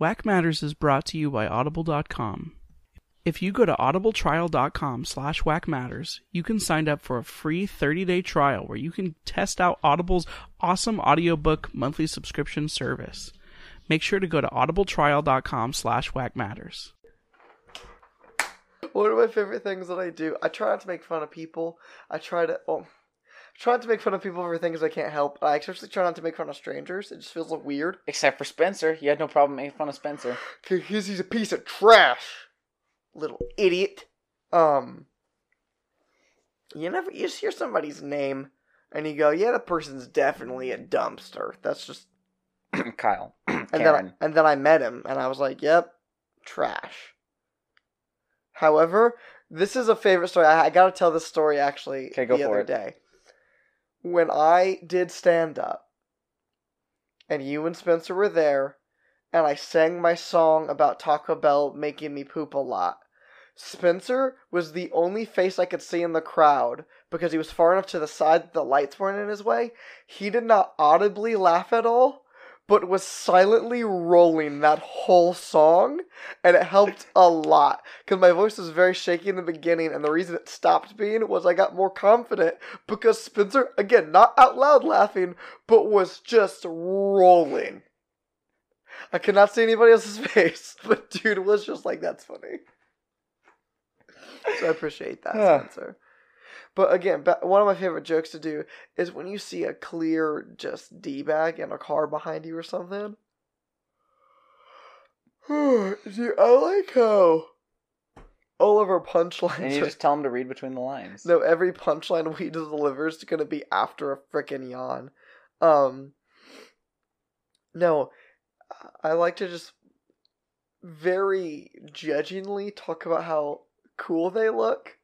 Whack Matters is brought to you by Audible.com. If you go to audibletrial.com slash whackmatters, you can sign up for a free 30-day trial where you can test out Audible's awesome audiobook monthly subscription service. Make sure to go to audibletrial.com slash whackmatters. One of my favorite things that I do, I try not to make fun of people. I try to, try not to make fun of people for things I can't help. I especially try not to make fun of strangers. It just feels like weird. Except for Spencer. You had no problem making fun of Spencer. Because he's a piece of trash. Little idiot. Um, you never, you just hear somebody's name and you go, yeah, the person's definitely a dumpster. That's just, Kyle. and Karen. then, and then I met him and I was like, yep, trash. However, this is a favorite story. I, I gotta tell this story actually Okay, go the for other it. day. When I did stand up, and you and Spencer were there, and I sang my song about Taco Bell making me poop a lot. Spencer was the only face I could see in the crowd because he was far enough to the side that the lights weren't in his way. He did not audibly laugh at all, but was silently rolling that whole song, and it helped a lot because my voice was very shaky in the beginning, and the reason it stopped being was I got more confident because Spencer, again, not out loud laughing, but was just rolling. I could not see anybody else's face, but dude was just like, that's funny. So I appreciate that. Spencer. But again, one of my favorite jokes to do is when you see a clear just D bag in a car behind you or something. Dude, I like how all of our punchlines. And you are- just tell him to read between the lines. no, every punchline we deliver is gonna be after a frickin' yawn. Um. No, I like to just very judgingly talk about how cool they look.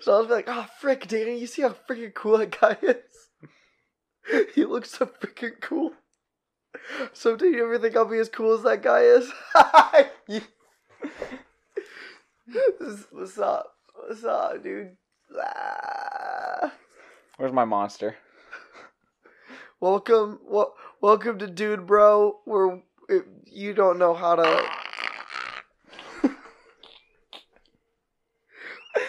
So I was like, "Oh, frick, Danny, you see how freaking cool that guy is? he looks so freaking cool." So, do you ever think I'll be as cool as that guy is? What's up? What's up, dude? Ah. Where's my monster? Welcome, wel- welcome to Dude Bro, where if you don't know how to.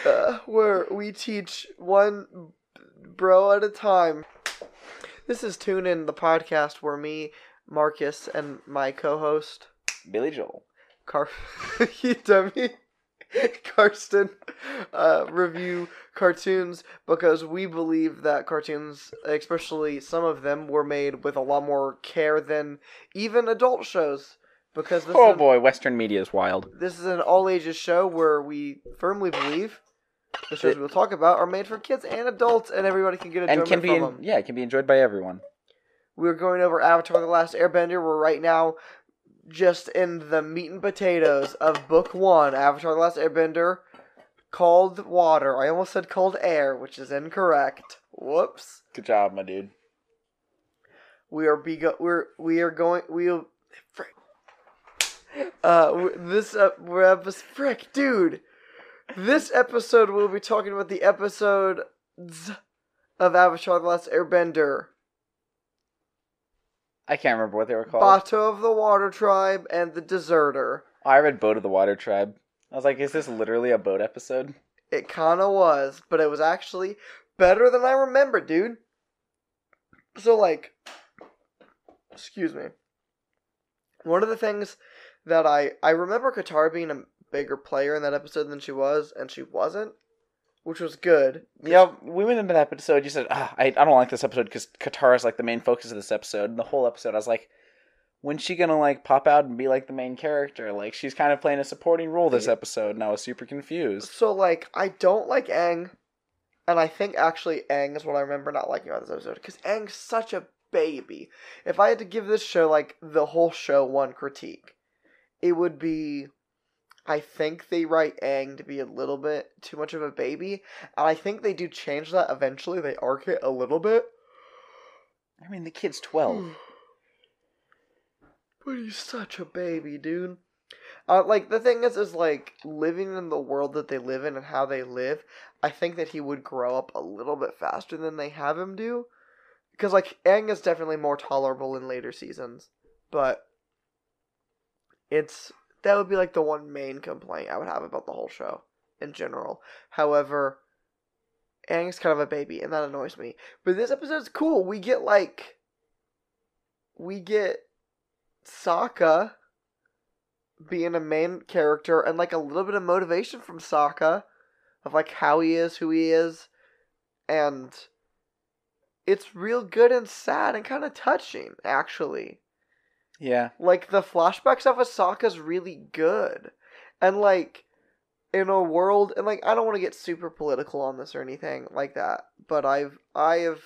Uh, where we teach one bro at a time. This is Tune In, the podcast where me, Marcus, and my co-host Billy Joel. Car, you dummy, Karsten, uh, review cartoons because we believe that cartoons, especially some of them, were made with a lot more care than even adult shows. Because this, Oh is, boy, Western media is wild. this is an all ages show where we firmly believe the shows we'll talk about are made for kids and adults, and everybody can get And enjoyment can be, from them. yeah, it can be enjoyed by everyone. We're going over Avatar: The Last Airbender. We're right now just in the meat and potatoes of Book One, Avatar: The Last Airbender, called water. I almost said called air, which is incorrect. Whoops. Good job, my dude. We are be go- we're we are going we'll frick. Uh, this uh, we're frick, dude. This episode we'll be talking about the episodes of Avatar: The Last Airbender. I can't remember what they were called. Bato of the Water Tribe and the Deserter. I read Boat of the Water Tribe. I was like, is this literally a boat episode? It kinda was, but it was actually better than I remember, dude. So, like, excuse me. One of the things that I I remember Katara being a bigger player in that episode than she was, and she wasn't, which was good. Yeah, we went into that episode. You said, ah, I, I don't like this episode because Katara is like the main focus of this episode. And the whole episode, I was like, when's she gonna like pop out and be like the main character? Like she's kind of playing a supporting role this episode, and I was super confused. So, like, I don't like Aang, and I think actually Aang is what I remember not liking about this episode because Aang's such a baby. If I had to give this show like the whole show one critique, it would be I think they write Aang to be a little bit too much of a baby, and I think they do change that eventually. They arc it a little bit. I mean, the kid's twelve. But he's such a baby, dude. Uh, like the thing is, is like living in the world that they live in and how they live. I think that he would grow up a little bit faster than they have him do, because like Aang is definitely more tolerable in later seasons. But It's that would be like the one main complaint I would have about the whole show in general. However, Aang's kind of a baby, and that annoys me. But this episode's cool. We get like we get Sokka being a main character and like a little bit of motivation from Sokka of like how he is, who he is, and it's real good and sad and kind of touching actually. Yeah. Like the flashbacks of Asaka's really good. And like in a world and like I don't want to get super political on this or anything like that, but I've I have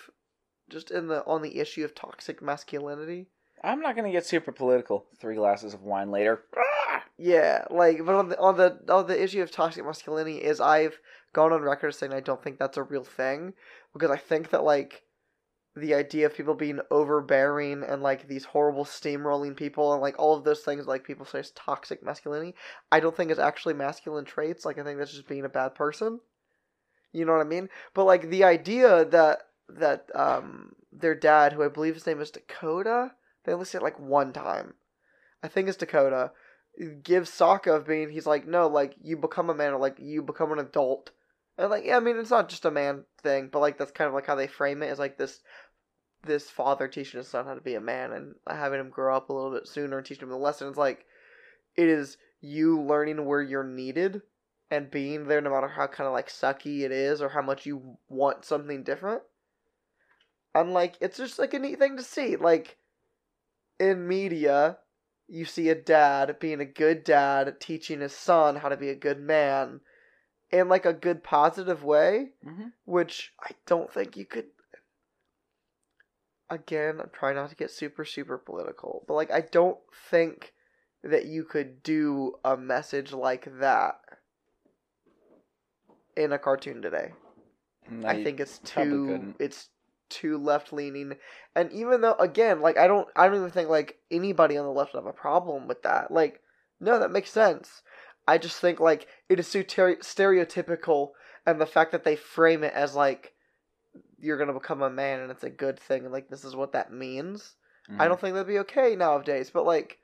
just in the on the issue of toxic masculinity. I'm not gonna get super political. Three glasses of wine later. Ah! Yeah, like but on the on the on the issue of toxic masculinity is I've gone on record saying I don't think that's a real thing because I think that like the idea of people being overbearing and like these horrible steamrolling people and like all of those things like people say is toxic masculinity i don't think it's actually masculine traits like i think that's just being a bad person. You know what i mean? But like the idea that that um their dad who i believe his name is Hakoda they only say it like one time. I think it's Hakoda gives Sokka of being he's like no like you become a man or like you become an adult. And like yeah i mean it's not just a man thing but like that's kind of like how they frame it is like this this father teaching his son how to be a man and having him grow up a little bit sooner and teaching him the lessons like it is you learning where you're needed and being there no matter how kind of like sucky it is or how much you want something different and like it's just like a neat thing to see like in media you see a dad being a good dad teaching his son how to be a good man in like a good positive way Mhm. which i don't think you could again i'm trying not to get super super political but like i don't think that you could do a message like that in a cartoon today No, I think it's too it's too left leaning. And even though again, like I don't I don't even think like anybody on the left would have a problem with that. Like no, that makes sense. I just think like it is so ter- stereotypical and the fact that they frame it as like you're to become a man and it's a good thing and like this is what that means. I Mhm. don't think that'd be okay nowadays, but like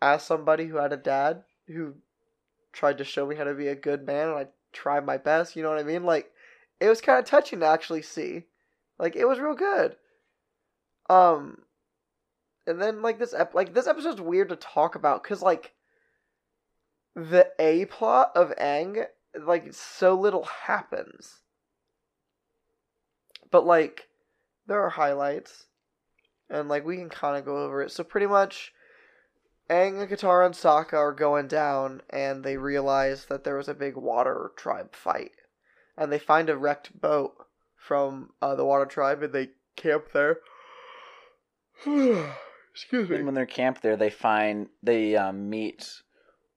as somebody who had a dad who tried to show me how to be a good man and I tried my best, you know what I mean? Like it was kind of touching to actually see. Like it was real good. Um and then like this ep- like this episode's weird to talk about cuz like the A plot of Aang like so little happens. But like there are highlights and like we can kind of go over it. So pretty much Aang and Katara and Sokka are going down and they realize that there was a big water tribe fight. And they find a wrecked boat from uh, the water tribe and they camp there. Excuse me. And when they're camped there, they find they um, meet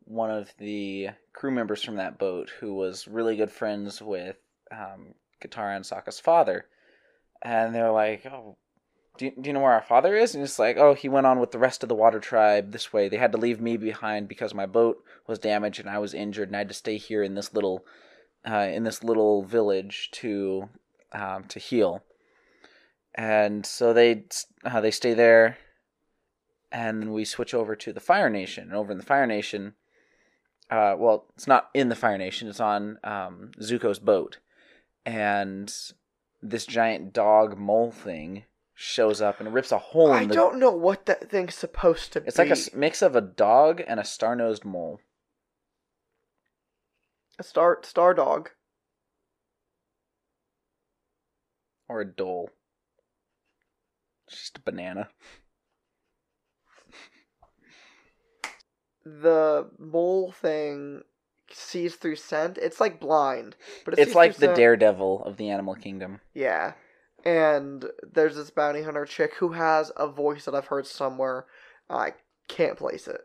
one of the crew members from that boat who was really good friends with um, Katara and Sokka's father, and they're like, "Oh, do you, do you know where our father is?" And it's like, "Oh, he went on with the rest of the water tribe this way. They had to leave me behind because my boat was damaged and I was injured, and I had to stay here in this little uh, in this little village to um, to heal." And so they uh, they stay there and then we switch over to the Fire Nation. And over in the Fire Nation, uh, well, it's not in the Fire Nation; it's on um, Zuko's boat, and this giant dog mole thing shows up and rips a hole in I the. don't know what that thing's supposed to be. It's be. like a s- mix of a dog and a star-nosed mole. a star star dog. or a dole. It's just a banana. The mole thing sees through scent. It's like blind, but it It's like the scent. daredevil of the animal kingdom. Yeah. And there's this bounty hunter chick who has a voice that I've heard somewhere. I can't place it.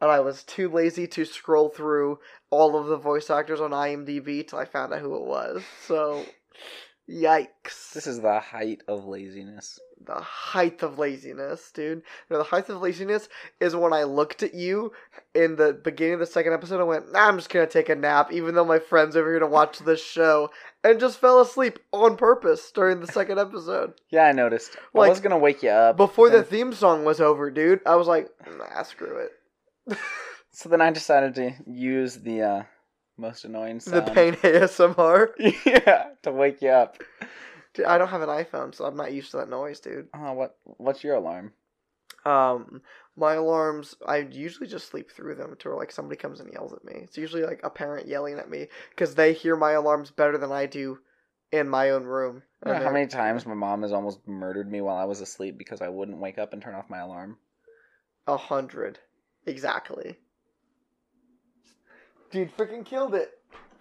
And I was too lazy to scroll through all of the voice actors on IMDb till I found out who it was. So, yikes. This is the height of laziness. the height of laziness, dude. No, the height of laziness is when I looked at you in the beginning of the second episode and went, nah, I'm just gonna take a nap, even though my friend's over here to watch this show, and just fell asleep on purpose during the second episode. Yeah, I noticed. Like, I was gonna wake you up Before the theme song was over, dude, I was like, nah, screw it. So then I decided to use the uh, most annoying the sound. pain ASMR. yeah, to wake you up. Dude, I don't have an iPhone, so I'm not used to that noise, dude. Oh, what? What's your alarm? Um, my alarms, I usually just sleep through them until like somebody comes and yells at me. It's usually like a parent yelling at me because they hear my alarms better than I do in my own room. You know how many times my mom has almost murdered me while I was asleep because I wouldn't wake up and turn off my alarm? A hundred, exactly. Dude, freaking killed it.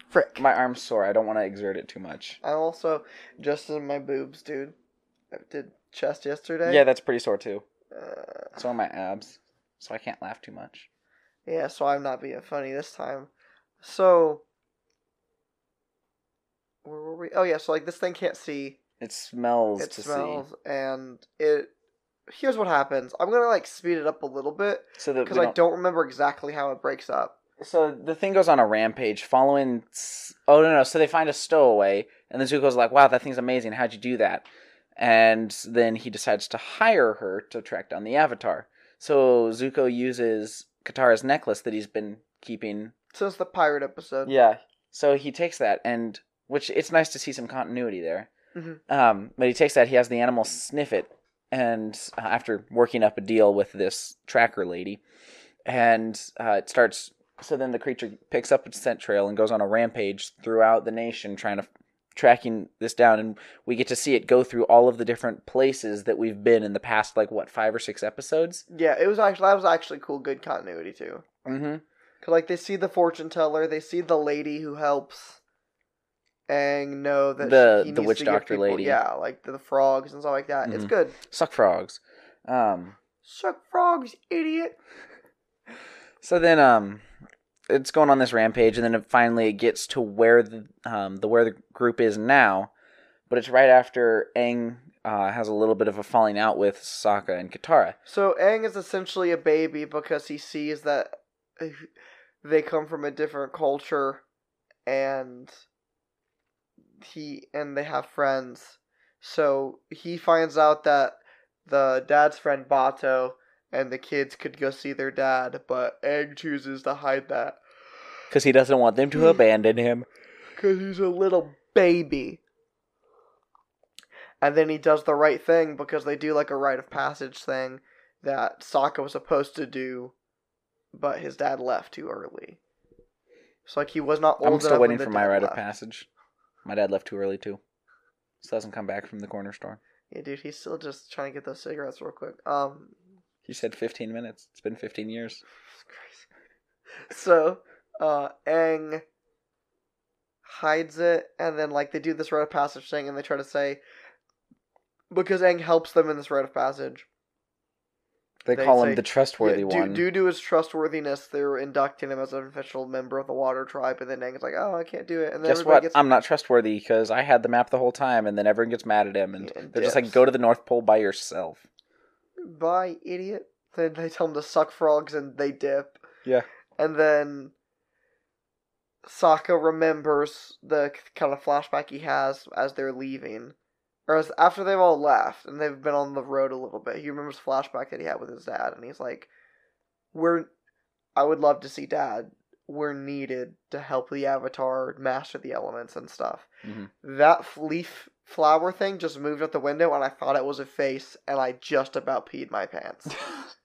Frick. My arm's sore. I don't want to exert it too much. I'm also just in my boobs, dude. I did chest yesterday. Yeah, that's pretty sore too. Uh, So are my abs. So I can't laugh too much. yeah, so I'm not being funny this time. So, where were we? Oh yeah, so like this thing can't see. It smells it to smells, and it. Here's what happens. I'm gonna like speed it up a little bit see. So that because we I don't remember exactly how it breaks up. So the thing goes on a rampage following. Oh no no! So they find a stowaway, and then Zuko's like, "Wow, that thing's amazing. How'd you do that?" And then he decides to hire her to track down the Avatar. So Zuko uses Katara's necklace that he's been keeping. Since the pirate episode. Yeah. So he takes that, and which it's nice to see some continuity there. Mhm. Um, but he takes that. He has the animal sniff it, and uh, after working up a deal with this tracker lady, and uh, it starts. So then the creature picks up its scent trail and goes on a rampage throughout the nation, trying to tracking this down, and we get to see it go through all of the different places that we've been in the past, like what five or six episodes. Yeah, it was actually that was actually cool, good continuity too. Mm-hmm. Cause like they see the fortune teller, they see the lady who helps Aang know that The- she, the witch doctor people- lady. Yeah, like the, the frogs and stuff like that. It's Mhm. good. Suck frogs. Um, Suck frogs, idiot. So then, um, it's going on this rampage, and then it finally it gets to where the um the where the group is now, but it's right after Aang uh, has a little bit of a falling out with Sokka and Katara. So Aang is essentially a baby because he sees that they come from a different culture, and he and they have friends. So he finds out that the dad's friend Bato and the kids could go see their dad, but Aang chooses to hide that Because he doesn't want them to abandon him. because he's a little baby. And then he does the right thing because they do like a rite of passage thing that Sokka was supposed to do, but his dad left too early. So like he was not old I'm still waiting for my rite of passage. My dad left too early too. Still hasn't come back from the corner store. Yeah, dude, he's still just trying to get those cigarettes real quick. Um, He said 15 minutes. It's been 15 years. so uh Aang hides it and then like they do this rite of passage thing and they try to say because Aang helps them in this rite of passage. They, They call say- him the trustworthy Yeah, one. due to his trustworthiness, they're inducting him as an official member of the Water Tribe, and then Aang's like, "Oh, I can't do it." And then Guess what? gets I'm not trustworthy because I had the map the whole time, and then everyone gets mad at him, and Yeah, they're just like, "Go to the North Pole by yourself." Bye, idiot. Then they tell him to suck frogs, and they dip. Yeah. And then Sokka remembers the kind of flashback he has as they're leaving, or as after they've all left and they've been on the road a little bit. He remembers the flashback that he had with his dad, and he's like, "We're, I would love to see Dad. We're needed to help the Avatar master the elements and stuff." Mhm. That leaf flower thing just moved out the window, and I thought it was a face, and I just about peed my pants.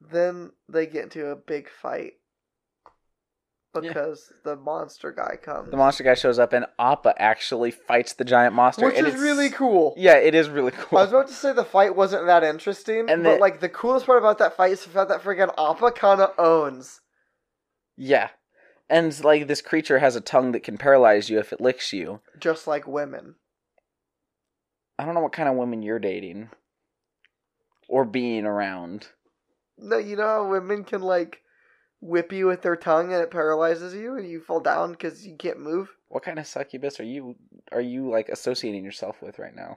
then they get into a big fight because the monster guy comes, The monster guy shows up, and Appa actually fights the giant monster, which is really cool. Yeah, it is really cool. I was about to say the fight wasn't that interesting, And but the- like the coolest part about that fight is the fact that freaking Appa kind of owns. Yeah, and like this creature has a tongue that can paralyze you if it licks you. Just like women. I don't know what kind of women you're dating or being around. No, you know how women can like whip you with their tongue and it paralyzes you and you fall down because you can't move. What kind of succubus are you are you like associating yourself with right now?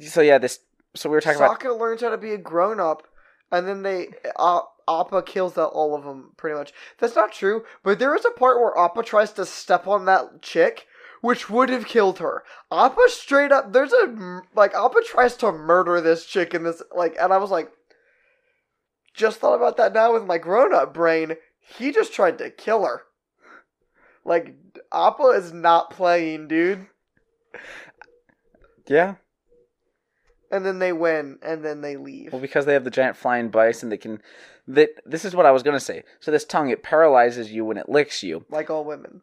So yeah, this. So we were talking about. Sokka learns how to be a grown up, and then they uh, Appa kills all of them pretty much. That's not true, but there is a part where Appa tries to step on that chick, which would have killed her. Appa straight up, there's a like Appa tries to murder this chick in this like, and I was like, just thought about that now with my grown up brain. He just tried to kill her. Like, Appa is not playing, dude. Yeah. And then they win, and then they leave. Well, because they have the giant flying bison, they can. That this is what I was gonna say. So this tongue it paralyzes you when it licks you. Like all women.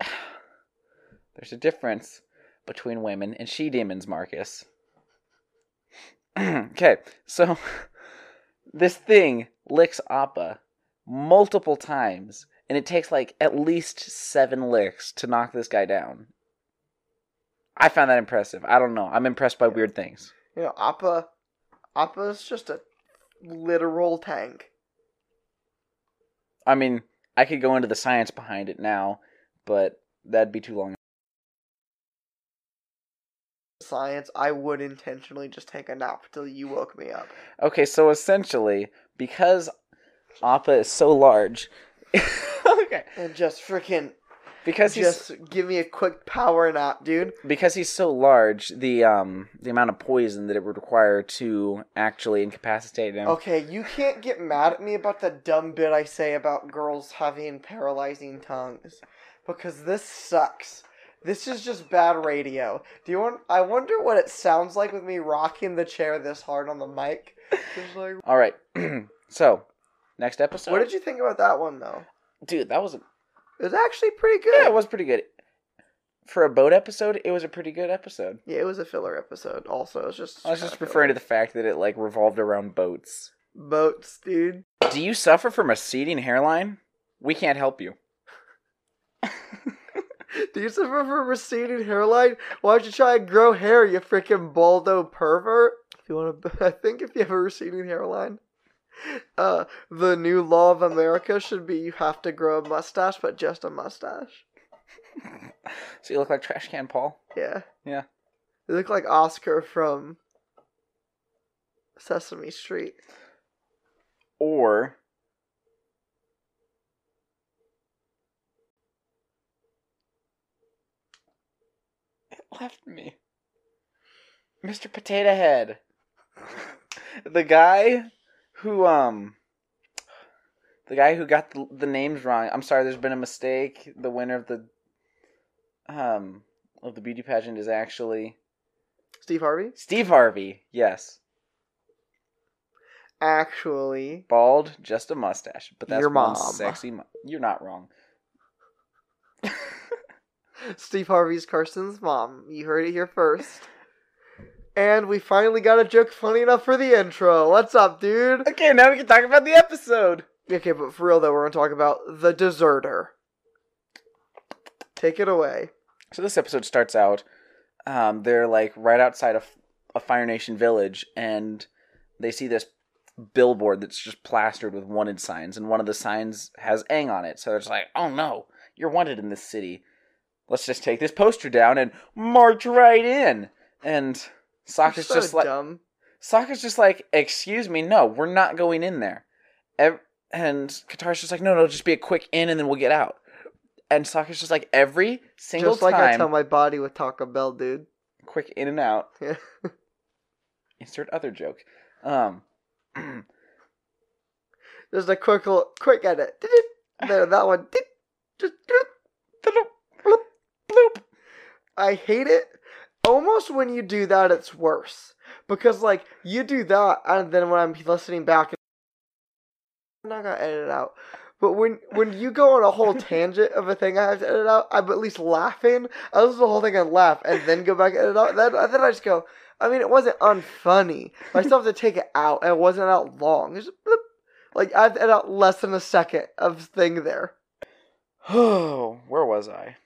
There's a difference between women and she demons, Marcus. okay, so this thing licks Appa multiple times, and it takes like at least seven licks to knock this guy down. I found that impressive. I don't know. I'm impressed by weird things. You know, Appa. Appa is just a literal tank. I mean, I could go into the science behind it now, but that'd be too long. Science, I would intentionally just take a nap till you woke me up. Okay, so essentially, because Appa is so large, okay, And just freaking because he's just give me a quick power nap, dude. because he's so large, the um the amount of poison that it would require to actually incapacitate him. Okay, you can't get mad at me about the dumb bit I say about girls having paralyzing tongues. Because this sucks. This is just bad radio. Do you want I wonder what it sounds like with me rocking the chair this hard on the mic. Like All right, so next episode. What did you think about that one though? dude? That was a, It was actually pretty good. yeah, it was pretty good. For a boat episode, it was a pretty good episode. Yeah, it was a filler episode. Also, it's just I was just referring to the fact that it like revolved around boats. boats, dude. Do you suffer from a receding hairline? We can't help you. Do you suffer from a receding hairline? Why don't you try and grow hair, you freaking baldo pervert? If you want to, I think if you have a receding hairline, uh, the new law of America should be you have to grow a mustache, but just a mustache. So you look like Trash Can Paul. Yeah. Yeah. You look like Oscar from Sesame Street. Or it left me. Mr. Potato Head. the guy who um the guy who got the, the names wrong. I'm sorry, there's been a mistake. The winner of the um of the beauty pageant is actually Steve Harvey? Steve Harvey. Yes. Actually, Bald, just a mustache. But that's Your mom. sexy. Mu- You're not wrong. Steve Harvey's Karsten's mom. You heard it here first. And we finally got a joke funny enough for the intro. What's up, dude? Okay, now we can talk about the episode. Okay, but for real though, we're gonna talk about the deserter. Take it away. So this episode starts out. Um, they're like right outside of a Fire Nation village, and they see this billboard that's just plastered with wanted signs, and one of the signs has Aang on it. So they're just like, "Oh no, you're wanted in this city. Let's just take this poster down and march right in." And Sokka's so just like, dumb. Sokka's just like, "Excuse me, no, we're not going in there." Ev- and Katara's just like, "No, no, just be a quick in, and then we'll get out." And Sokka's just like, every single Just like I tell my body with Taco Bell, dude. quick in and out. Yeah. Insert other joke. Um, Just a quick little, quick edit. There, that one. Just bloop. I hate it. Almost when you do that, it's worse because like you do that, and then when I'm listening back, and I'm not gonna edit it out. But when when you go on a whole tangent of a thing I have to edit out, I'm at least laughing. I listen to the whole thing and laugh, and then go back and edit out. Then then I just go. I mean, it wasn't unfunny. I still have to take it out, and it wasn't out long. It's just like I have to edit out less than a second of thing there. Oh, where was I?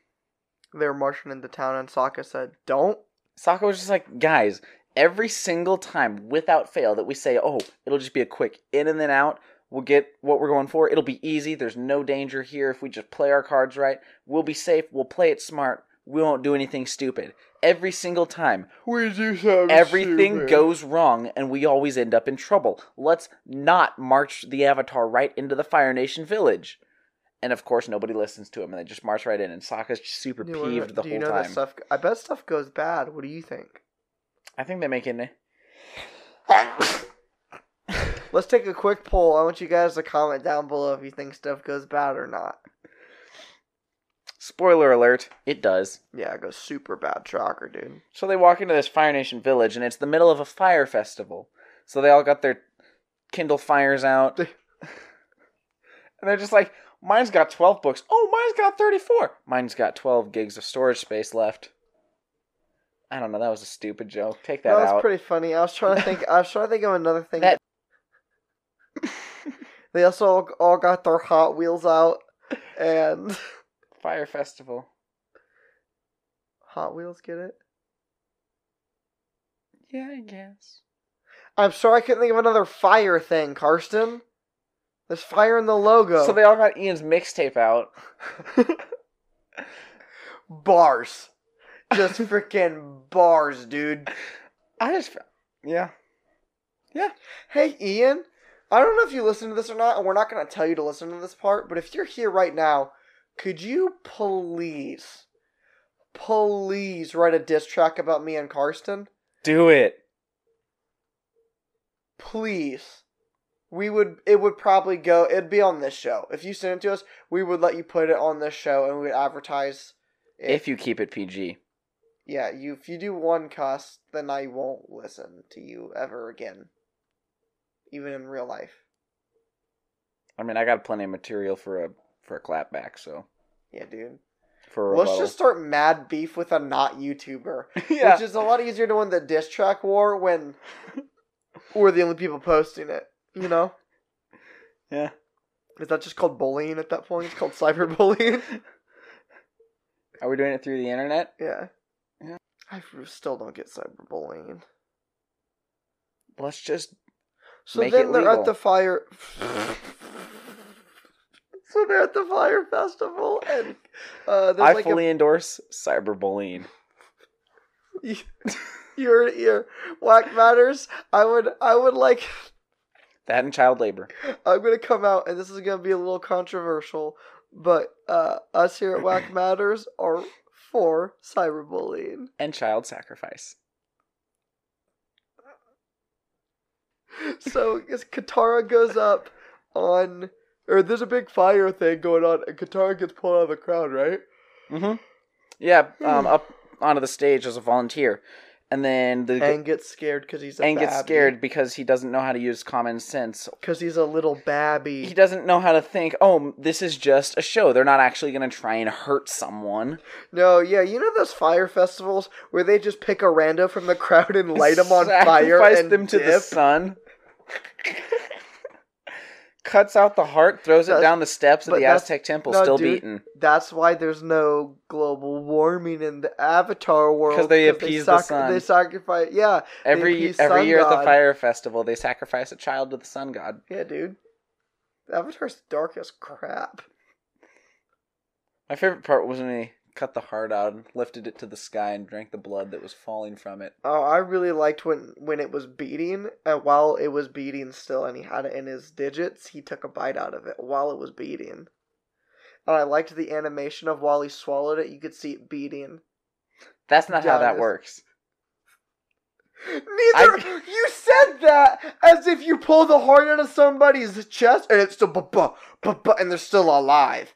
They were marching into town, and Sokka said, "Don't." Sokka was just like, guys, every single time without fail that we say, oh, it'll just be a quick in and then out. We'll get what we're going for. It'll be easy. There's no danger here if we just play our cards right. We'll be safe. We'll play it smart. We won't do anything stupid. Every single time. We do something. Everything stupid. goes wrong and we always end up in trouble. Let's not march the Avatar right into the Fire Nation village. And of course, nobody listens to him and they just march right in. And Sokka's just super you wanna- peeved the do whole you know time. Stuff, I bet stuff goes bad. What do you think? I think they make it. Let's take a quick poll. I want you guys to comment down below if you think stuff goes bad or not. Spoiler alert, it does. Yeah, it goes super bad. Shocker, dude. So they walk into this Fire Nation village, and it's the middle of a fire festival. So they all got their Kindle fires out. and they're just like, mine's got 12 books. Oh, mine's got 34. Mine's got 12 gigs of storage space left. I don't know. That was a stupid joke. Take that That was pretty funny. I was trying to think. I was trying to think of another thing. That- they also all, all got their Hot Wheels out, and Fire festival. Hot Wheels get it. Yeah, I guess. I'm sorry, I couldn't think of another fire thing, Karsten. There's fire in the logo. So they all got Ian's mixtape out. bars, just freaking bars, dude. I just, yeah. Yeah. Hey, Ian. I don't know if you listen to this or not, and we're not going to tell you to listen to this part, but if you're here right now, could you please, please write a diss track about me and Karsten? Do it. Please. We would, it would probably go, it'd be on this show. If you send it to us, we would let you put it on this show and we would advertise it. If you keep it PG. Yeah, you if you do one cuss, then I won't listen to you ever again. Even in real life. I mean, I got plenty of material for a for a clapback, so Yeah, dude. for a Let's rebuttal. just start mad beef with a not YouTuber. yeah. Which is a lot easier to win the diss track war when we're the only people posting it. You know? yeah. Is that just called bullying at that point? It's called cyberbullying. Are we doing it through the internet? yeah. Yeah. I still don't get cyberbullying. Let's just So then they're legal. at the fire. so they're at the fire festival, and uh, there's I like fully endorse cyberbullying. a you're you're whack matters. I would I would like That and child labor. I'm gonna come out, and this is gonna be a little controversial, but uh, us here at Whack Matters are for cyberbullying. And child sacrifice. So as Katara goes up on, or there's a big fire thing going on, and Katara gets pulled out of the crowd, right? Mm-hmm. Yeah, um, up onto the stage as a volunteer. And then the And gets scared because he's a and gets scared because he doesn't know how to use common sense. because he's a little babby. He doesn't know how to think, oh, this is just a show. They're not actually going to try and hurt someone. No, yeah, you know those fire festivals where they just pick a rando from the crowd and light them on fire and them to the dip? sun. Cuts out the heart, throws it down the steps of the Aztec temple, no, still dude. beaten. That's why there's no global warming in the Avatar world 'Cause they appease the sun. They sacrifice, yeah, Every every year at the fire festival, they sacrifice a child to the sun god. Yeah, dude. Avatar's dark as crap. My favorite part was when he cut the heart out and lifted it to the sky and drank the blood that was falling from it. Oh, I really liked when when it was beating, and while it was beating still, and he had it in his digits, he took a bite out of it while it was beating. And I liked the animation of while he swallowed it, you could see it beating. That's not how that Does. works. Neither you said that as if you pull the heart out of somebody's chest and it's still bu- bu- bu- and they're still alive.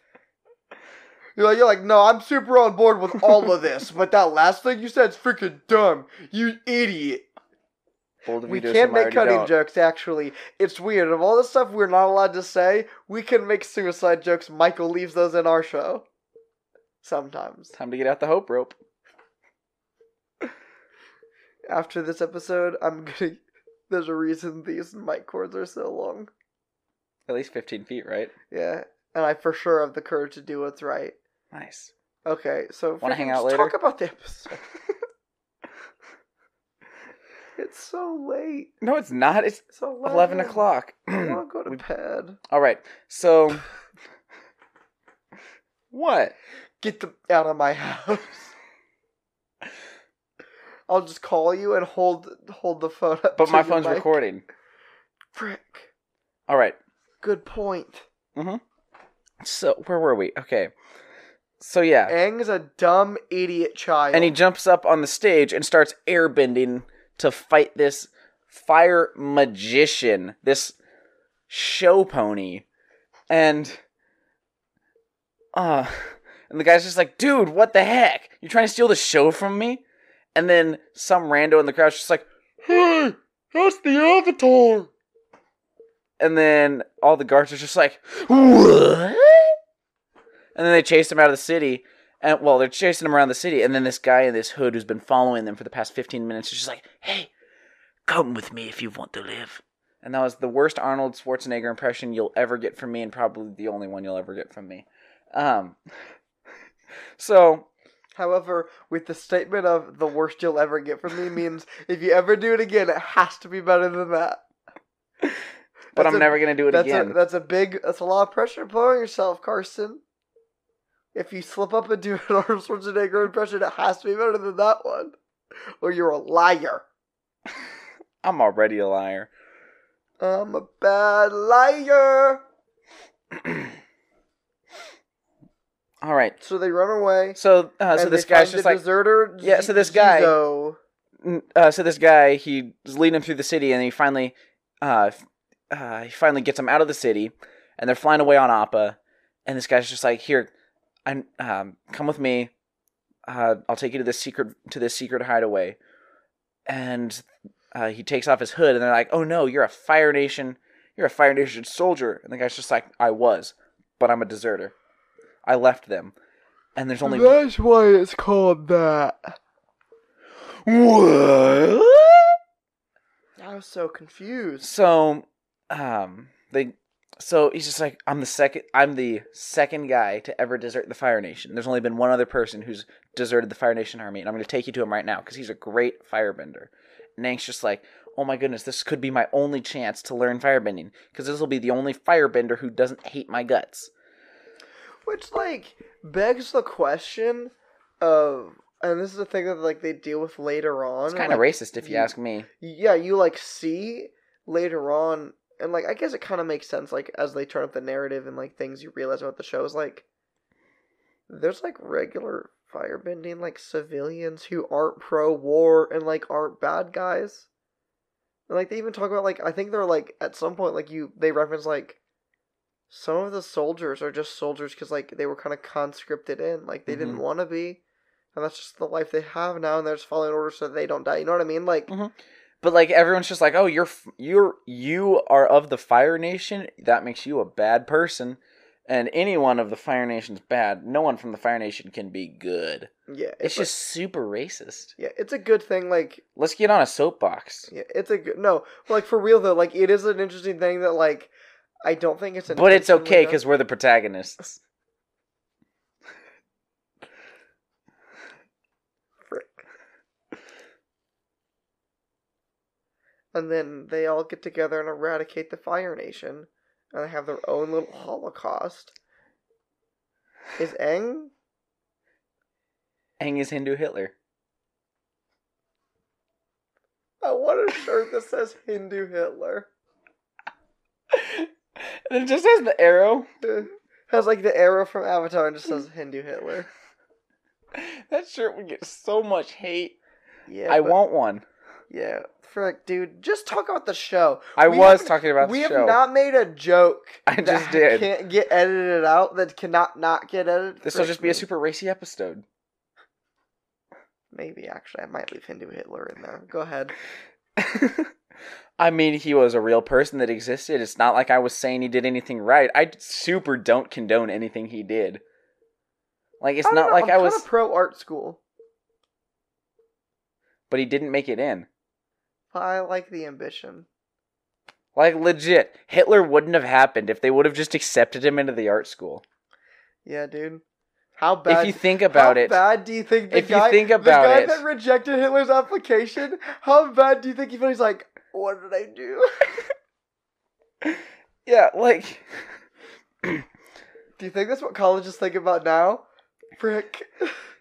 You're like, you're like, no, I'm super on board with all of this, but that last thing you said is freaking dumb. You idiot. We can't make cutting don't. jokes, actually. It's weird. Of all the stuff we're not allowed to say, we can make suicide jokes. Michael leaves those in our show. Sometimes. Time to get out the hope rope. After this episode, I'm gonna. There's a reason these mic cords are so long. At least 15 feet, right? Yeah. And I for sure have the courage to do what's right. Nice. Okay, so Wanna hang out later? Talk about the episode. it's so late. No, it's not. It's It's 11, 11 o'clock. I want to go to We- bed. All right. So, what? Get the out of my house. I'll just call you and hold hold the phone up. But to my phone's mic. recording. Frick. All right. Good point. Mhm. So, where were we? Okay. So, yeah. Aang's a dumb idiot child. And he jumps up on the stage and starts airbending to fight this fire magician. This show pony, and uh, and the guy's just like, dude, what the heck? You trying to steal the show from me? And then some rando in the crowd's just like, hey, that's the Avatar. And then all the guards are just like, what? And then they chase him out of the city. And well, they're chasing him around the city, and then this guy in this hood who's been following them for the past fifteen minutes is just like, "Hey, come with me if you want to live." And that was the worst Arnold Schwarzenegger impression you'll ever get from me, and probably the only one you'll ever get from me. Um, so However, with the statement of the worst you'll ever get from me means if you ever do it again, it has to be better than that. but That's I'm a- never gonna do it that's again. A, that's a big. That's a lot of pressure to put on yourself, Karsten. If you slip up and do an Arnold Schwarzenegger impression, it has to be better than that one, or you're a liar. I'm already a liar. I'm a bad liar. All right. So they run away. So, uh, so this guy's just like, deserter. Yeah, so this guy-. Uh, so this guy he's leading him through the city, and he finally, uh, uh, he finally gets him out of the city, and they're flying away on Appa, and this guy's just like, "Here, I um, come with me. Uh, I'll take you to this secret to this secret hideaway," and uh, he takes off his hood, and they're like, "Oh no, you're a Fire Nation, you're a Fire Nation soldier," and the guy's just like, "I was, but I'm a deserter. I left them." And there's only That's why it's called that. what? I was so confused. So, um, they, so he's just like, I'm the second, I'm the second guy to ever desert the Fire Nation. There's only been one other person who's deserted the Fire Nation army, and I'm going to take you to him right now because he's a great firebender. And Aang's just like, oh my goodness, this could be my only chance to learn firebending because this will be the only firebender who doesn't hate my guts. Which like begs the question of, and this is a thing that like they deal with later on. It's kind of like, racist if you you- ask me. Yeah, you like see later on, and like I guess it kind of makes sense. Like as they turn up the narrative and like things you realize about the show is like there's like regular firebending like civilians who aren't pro war and like aren't bad guys. And like they even talk about like I think they're like at some point like you they reference like some of the soldiers are just soldiers because like they were kind of conscripted in like they didn't Mhm. want to be and that's just the life they have now and they're just following orders so they don't die you know what i mean like But like everyone's just like, oh, you're you're you are of the Fire Nation. That makes you a bad person. And anyone of the Fire Nation's bad. No one from the Fire Nation can be good. yeah It's like- just super racist. yeah it's a good thing like Let's get on a soapbox. yeah it's a good no like for real though like it is an interesting thing that like i don't think it's But it's okay because we're the protagonists. Frick. And then they all get together and eradicate the Fire Nation, and they have their own little Holocaust. Is Aang? Aang is Hindu Hitler. I want a shirt that says Hindu Hitler. and it just has the arrow. Uh, Has like the arrow from Avatar and just says Hindu Hitler. That shirt would get so much hate. Yeah, I but- want one. Yeah, frick, dude. Just talk about the show. I We was talking about we have not made a joke. I that just did. Can't get edited out. That cannot not get edited. this will just be a super racy episode. Maybe actually, I might leave Hindu Hitler in there. Go ahead. I mean, he was a real person that existed. It's not like I was saying he did anything right. I super don't condone anything he did. Like it's not know, like I'm I was, pro art school. but he didn't make it in. I like the ambition. Like legit, Hitler wouldn't have happened if they would have just accepted him into the art school. Yeah, dude. How bad? if you think about how it, how bad do you think the if you guy? think the about guy it- that rejected Hitler's application. How bad do you think he felt? He's like, what did I do? yeah, like do you think that's what colleges think about now? Frick.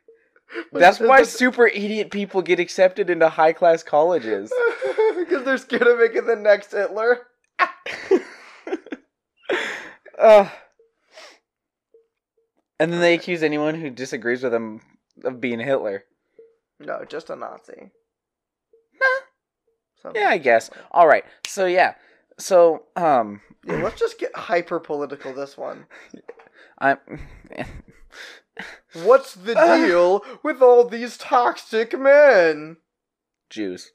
that's why super idiot people get accepted into high class colleges. Because they're scared of making the next Hitler. uh, and then they accuse anyone who disagrees with them of being Hitler. No, just a Nazi. Nah. Something. Yeah, I guess. All right. So yeah, So, um, Yeah, let's just get hyper political this one. I'm. What's the deal with all these toxic men? Jews.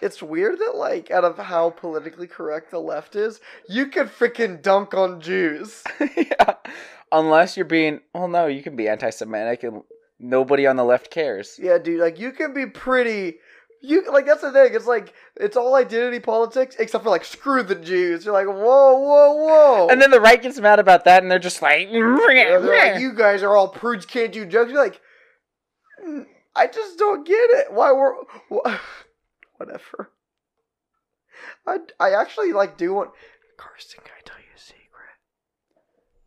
It's weird that, like, out of how politically correct the left is, you could freaking dunk on Jews. yeah. Unless you're being. Well, no, you can be anti Semitic and nobody on the left cares. Yeah, dude, like, you can be pretty. You like that's the thing. It's like it's all identity politics, except for like screw the Jews. You're like whoa, whoa, whoa. And then the right gets mad about that and they're just like. They're like, you guys are all prudes, can't do jokes. You're like, "Mm, I just don't get it. Why we're wh- whatever. I I actually like do want. Karsten, can I tell you a secret?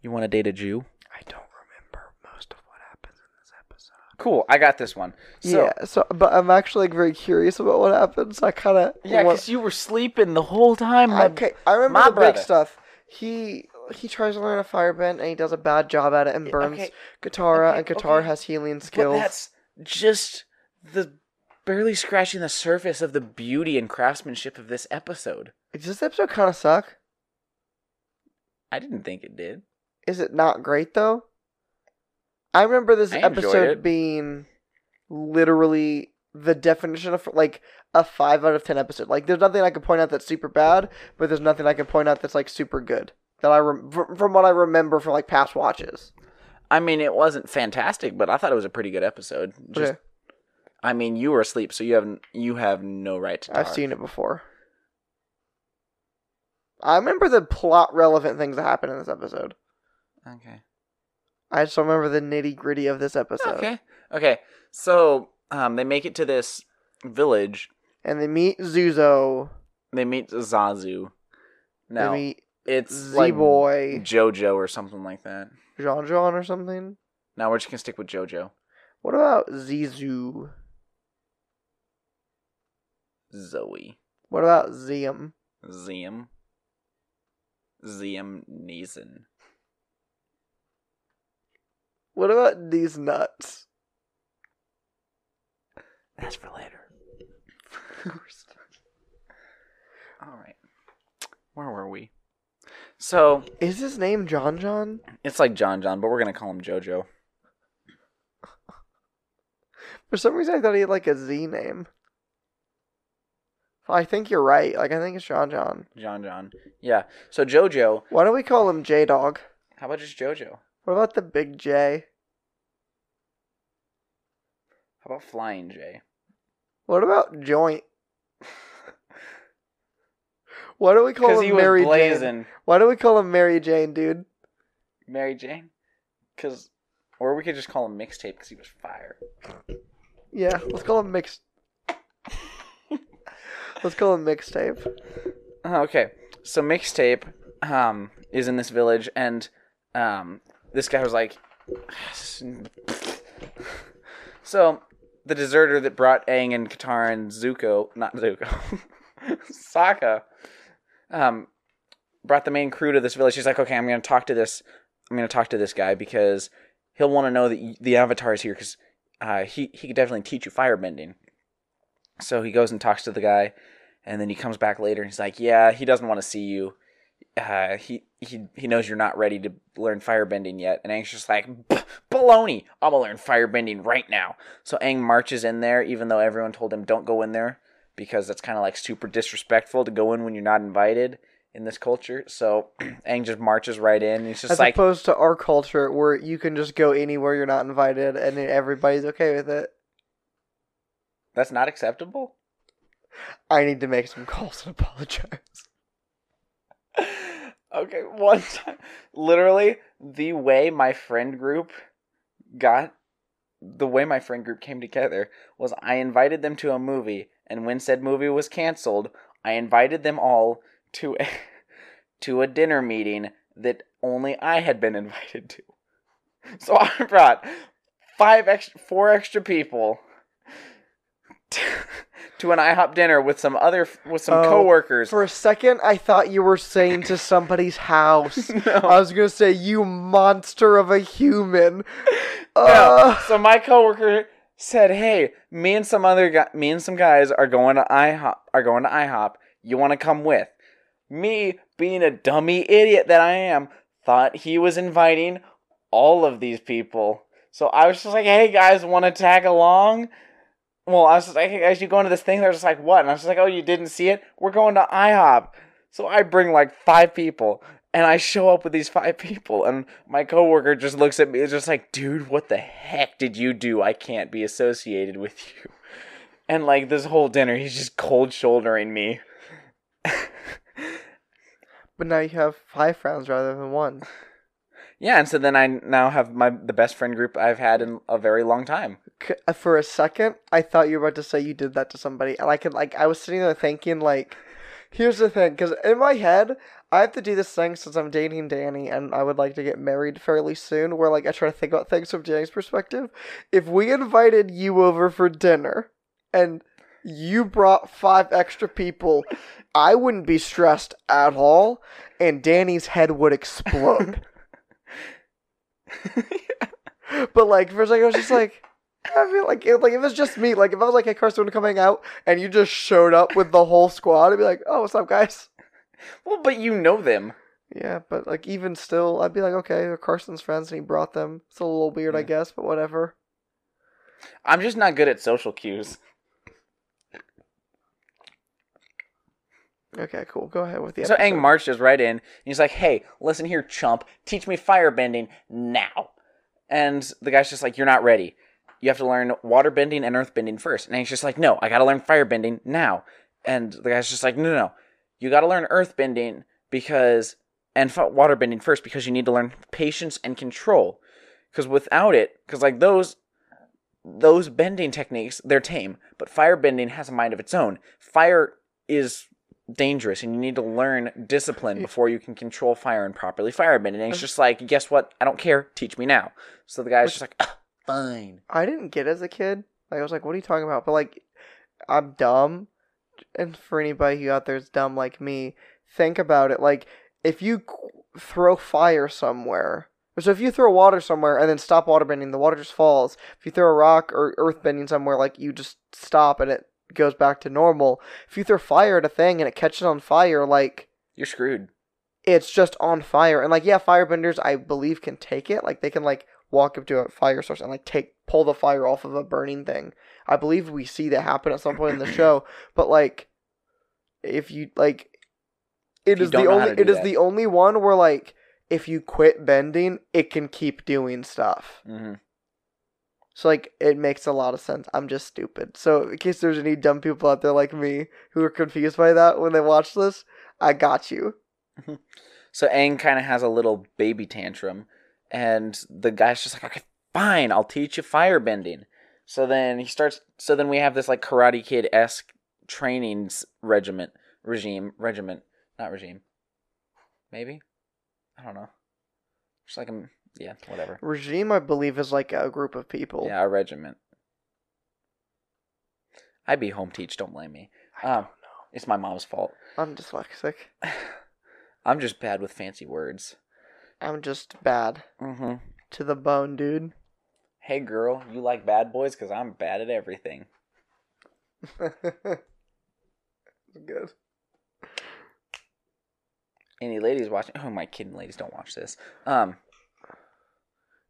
You want to date a Jew? I don't remember most of what happens in this episode. Cool, I got this one. So, yeah, so but I'm actually like very curious about what happens. I kind of Yeah, because you were sleeping the whole time. my- Okay, I remember my the brother. big stuff. He he tries to learn a firebend and he does a bad job at it and burns okay, Katara, okay, and Katara okay. has healing But skills. that's just the barely scratching the surface of the beauty and craftsmanship of this episode. Does this episode kind of suck? I didn't think it did. Is it not great though? I remember this I episode being literally the definition of like a five out of ten episode. Like, there's nothing I can point out that's super bad, but there's nothing I can point out that's like super good. That I rem- from what I remember from like past watches. I mean, it wasn't fantastic, but I thought it was a pretty good episode. Just, Okay. I mean, you were asleep, so you have you have no right to. I've seen it before. I remember the plot relevant things that happened in this episode. Okay. I just remember the nitty gritty of this episode. Okay. Okay. So, um, they make it to this village. And they meet Zuzo. They meet Zazu. Now They meet it's Z like Boy, JoJo or something like that. Jean Jean or something. Now we're just gonna stick with JoJo. What about Zizu? Zoe. What about Zium? Zium. Zium Neeson. What about these nuts? That's for later. First. All right. Where were we? So Is his name John John? it's like John John, but we're gonna call him JoJo. For some reason, I thought he had like a Z name. I think you're right. Like I think it's John John. John John. Yeah. So JoJo. Why don't we call him J Dog? How about just JoJo? What about the Big J? How about Flying J? What about Joint? Why don't we call him Mary Jane? Why don't we call him Mary Jane, dude? Mary Jane. Because, or we could just call him Mixtape because he was fire. Yeah, let's call him mix. let's call him mixtape. Okay, so mixtape um, is in this village, and um, this guy was like, so the deserter that brought Aang and Katara and Zuko, not Zuko, Sokka, um, brought the main crew to this village. She's like, okay, I'm gonna talk to this, I'm gonna talk to this guy because he'll want to know that the Avatar is here because uh, he he could definitely teach you firebending. So he goes and talks to the guy, and then he comes back later and he's like, "Yeah, he doesn't want to see you. Uh, he he he knows you're not ready to learn firebending yet." And Aang's just like, "Baloney! I'm gonna learn firebending right now." So Aang marches in there, even though everyone told him don't go in there because that's kind of like super disrespectful to go in when you're not invited in this culture. So Aang just marches right in. He's just As like, opposed to our culture where you can just go anywhere you're not invited and everybody's okay with it. "That's not acceptable." I need to make some calls and apologize. Okay, one time, literally, the way my friend group got, the way my friend group came together was I invited them to a movie, and when said movie was canceled, I invited them all to a, to a dinner meeting that only I had been invited to. So I brought five extra, four extra people. To, an IHOP dinner with some other with some Oh, coworkers. For a second, I thought you were saying to somebody's house. No. I was gonna say, you monster of a human. No. Uh, So my coworker said, "Hey, me and some other guy, me and some guys are going to IHOP. Are going to IHOP. You want to come with?" Me, being a dummy idiot that I am, thought he was inviting all of these people. So I was just like, "Hey guys, want to tag along?" Well, I was just like, "Hey guys, you go into this thing?" They're just like, "What?" And I was just like, "Oh, you didn't see it? We're going to IHOP." So I bring like five people, and I show up with these five people, and my coworker just looks at me, is just like, "Dude, what the heck did you do? I can't be associated with you." And like this whole dinner, he's just cold shouldering me. But now you have five friends rather than one. Yeah, and so then I now have my the best friend group I've had in a very long time. C- uh, For a second, I thought you were about to say you did that to somebody, and I could like I was sitting there thinking like, here's the thing, because in my head I have to do this thing since I'm dating Danny, and I would like to get married fairly soon. Where like I try to think about things from Danny's perspective. If we invited you over for dinner, and you brought five extra people, I wouldn't be stressed at all, and Danny's head would explode. But like for a second, I was just like, I feel like it, like if it's just me, like if I was like, hey Karsten coming out, and you just showed up with the whole squad, I'd be like, oh, what's up, guys? Well, but you know them. Yeah, but like even still, I'd be like, okay, they're Karsten's friends, and he brought them. It's a little weird, I guess, but whatever. I'm just not good at social cues. Okay, cool. Go ahead with the so episode. Aang marches right in, and he's like, "Hey, listen here, chump. Teach me firebending now." And the guy's just like, "You're not ready. You have to learn waterbending and earthbending first. And Aang's just like, "No, I got to learn firebending now." And the guy's just like, "No, no, no. You got to learn earthbending because and waterbending first because you need to learn patience and control. Because without it, because like those those bending techniques, they're tame, but firebending has a mind of its own. Fire is dangerous and you need to learn discipline before you can control fire and properly firebend. And it's just like, guess what? I don't care. Teach me now. So the guy's just like, "Ah, fine. I didn't get as a kid. Like I was like, what are you talking about? But like, I'm dumb, and for anybody who out there is dumb like me, think about it. Like, if you throw fire somewhere, or so if you throw water somewhere and then stop water bending, the water just falls. If you throw a rock or earth bending somewhere, like you just stop and it goes back to normal. If you throw fire at a thing and it catches on fire, like You're screwed. it's just on fire. And like, yeah, firebenders, I believe, can take it. Like, they can like walk up to a fire source and like take pull the fire off of a burning thing. I believe we see that happen at some point in the show. But like, if you like, it you is the only it do is that. the only one where like if you quit bending, it can keep doing stuff. hmm So like it makes a lot of sense. I'm just stupid. So in case there's any dumb people out there like me who are confused by that when they watch this, I got you. So Aang kind of has a little baby tantrum, and the guy's just like, okay, fine, I'll teach you firebending. So then he starts. So then we have this like Karate Kid esque training s- regiment, regime, regiment, not regime. Maybe, I don't know. Just like a yeah, whatever. Regime, I believe, is like a group of people. Yeah, a regiment. I'd be home teach. Don't blame me. I Um, it's my mom's fault. I'm dyslexic. I'm just bad with fancy words. I'm just bad Mm-hmm. to the bone, dude. Hey girl, you like bad boys? Cause I'm bad at everything. Good. Any ladies watching? Oh, my kidding, ladies don't watch this. Um,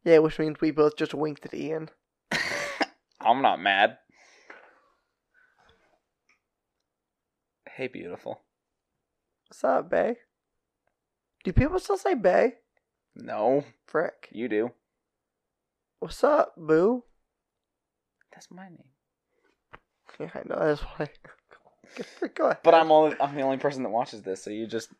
Yeah, which means we both just winked at Ian. I'm not mad. Hey, beautiful. What's up, Bay? Do people still say Bay? No, Frick. you do. What's up, Boo? That's my name. Yeah, I know. That's why. Go ahead. But I'm only I'm the only person that watches this, so you just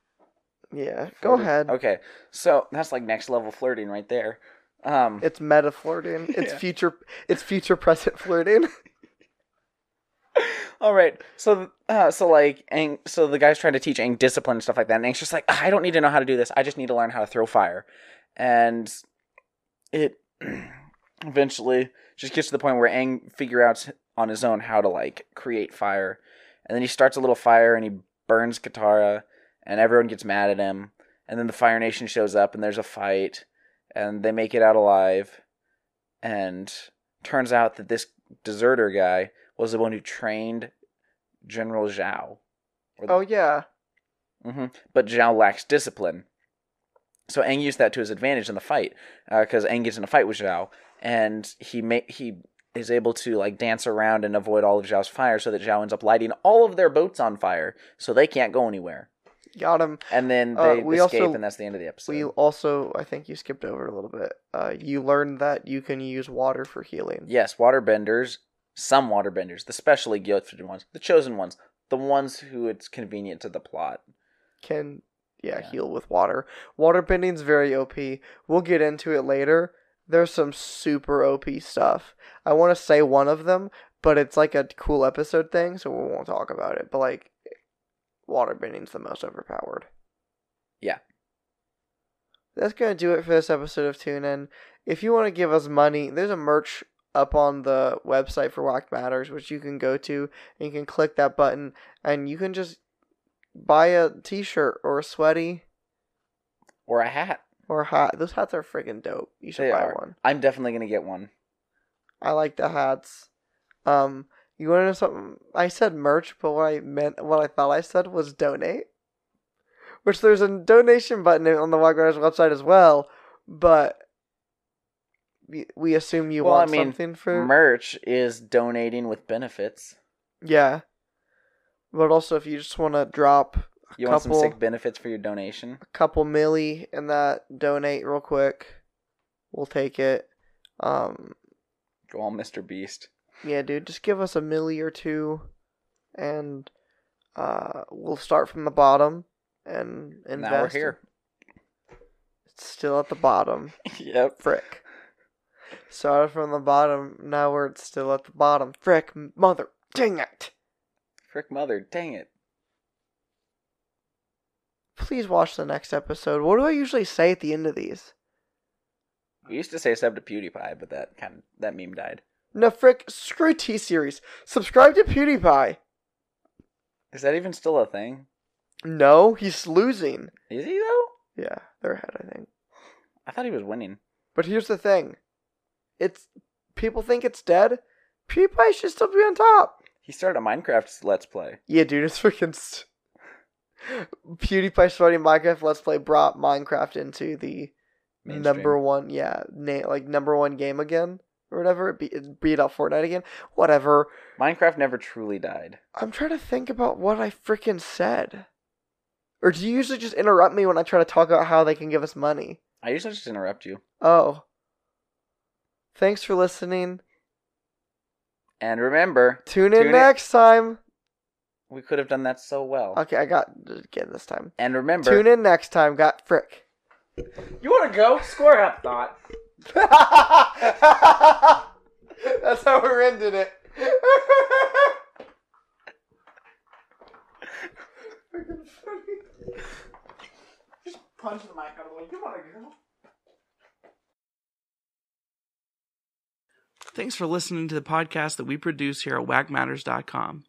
Yeah, go ahead. Okay, so that's like next level flirting right there. Um, It's meta flirting. It's Yeah. future. It's future present flirting. All right. So, uh, so like, Aang, so the guy's trying to teach Aang discipline and stuff like that, and Aang's just like, "Ah, I don't need to know how to do this. I just need to learn how to throw fire, and it eventually just gets to the point where Aang figure out on his own how to like create fire, and then he starts a little fire and he burns Katara, and everyone gets mad at him, and then the Fire Nation shows up and there's a fight, and they make it out alive, and turns out that this deserter guy was the one who trained General Zhao. Oh yeah. hmm But Zhao lacks discipline. So Aang used that to his advantage in the fight, because Aang gets in a fight with Zhao, and he ma- he is able to like dance around and avoid all of Zhao's fire, so that Zhao ends up lighting all of their boats on fire, so they can't go anywhere. Got him. And then Uh, they we escape, also- and that's the end of the episode. We also, I think you skipped over a little bit. Uh, you learned that you can use water for healing. Yes, water benders. some waterbenders, the specially gifted ones, the chosen ones, the ones who it's convenient to the plot. Can yeah, Yeah. heal with water. Water bending's very OP. We'll get into it later. There's some super OP stuff. I want to say one of them, but it's like a cool episode thing, so we won't talk about it. But like, water bending's the most overpowered. Yeah. That's gonna do it for this episode of Tune In. If you want to give us money, there's a merch up on the website for Whack Matters, which you can go to and you can click that button and you can just buy a t-shirt or a sweaty Or a hat. or a hat. Those hats are freaking dope. You should They buy are. one. I'm definitely gonna get one. I like the hats. Um, you want to know something? I said merch, but what I meant, what I thought I said was donate. Which there's a donation button on the Matters website as well, but we, assume you Well, I want mean, something for Merch is donating with benefits. yeah. But also, if you just want to drop a You want some couple, sick benefits for your donation? a couple milli in that donate real quick, we'll take it. Um, Go on, Mr. Beast. Yeah, dude, just give us a milli or two, and uh, we'll start from the bottom and invest. Now we're here. It's still at the bottom. yep. Frick. Started from the bottom. Now we're still at the bottom. Frick, mother, dang it! Frick mother, dang it. Please watch the next episode. What do I usually say at the end of these? We used to say sub to PewDiePie, but that kind of that meme died. No, frick, screw T Series. Subscribe to PewDiePie. Is that even still a thing? No, he's losing. Is he though? Yeah, they're ahead, I think. I thought he was winning. But here's the thing. It's people think it's dead. PewDiePie should still be on top. He started a Minecraft Let's Play. Yeah, dude, it's freaking. St- PewDiePie starting Minecraft Let's Play brought Minecraft into the Mainstream. number one, yeah, na- like number one game again or whatever. It, be- it beat out Fortnite again. Whatever. Minecraft never truly died. I'm trying to think about what I freaking said. Or do you usually just interrupt me when I try to talk about how they can give us money? I usually just interrupt you. Oh. Thanks for listening. And remember, Tune in Tune in- next time. we could have done that so well. Okay, I got it again this time. And remember, Tune in next time. Got frick. You want to go? Score up thought. That's how we're ending it. Just punch the mic out of the way. You want to go? Thanks for listening to the podcast that we produce here at whackmatters.com.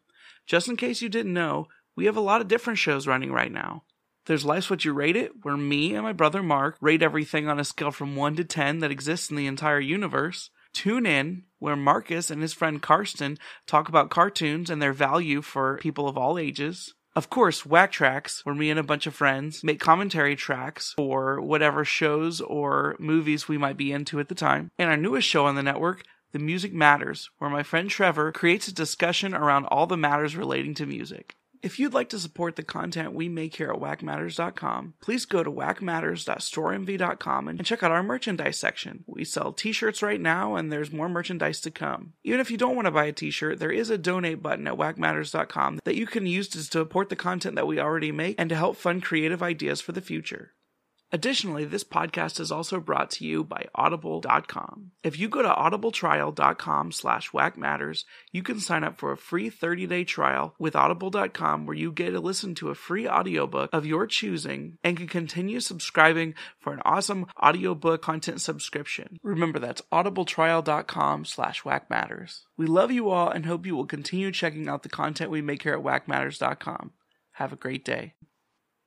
Just in case you didn't know, we have a lot of different shows running right now. There's Life's What You Rate It, where me and my brother Mark rate everything on a scale from 1 to 10 that exists in the entire universe. Tune In, where Marcus and his friend Karsten talk about cartoons and their value for people of all ages. Of course, Whack Tracks, where me and a bunch of friends make commentary tracks for whatever shows or movies we might be into at the time. And our newest show on the network, The Music Matters, where my friend Trevor creates a discussion around all the matters relating to music. If you'd like to support the content we make here at whackmatters.com, please go to whackmatters.storemv.com and check out our merchandise section. We sell t-shirts right now and there's more merchandise to come. Even if you don't want to buy a t-shirt, there is a donate button at whackmatters.com that you can use to support the content that we already make and to help fund creative ideas for the future. Additionally, this podcast is also brought to you by audible.com. If you go to audibletrial.com slash whackmatters, you can sign up for a free 30-day trial with audible.com where you get to listen to a free audiobook of your choosing and can continue subscribing for an awesome audiobook content subscription. Remember, that's audibletrial.com slash whackmatters. We love you all and hope you will continue checking out the content we make here at whackmatters.com. Have a great day.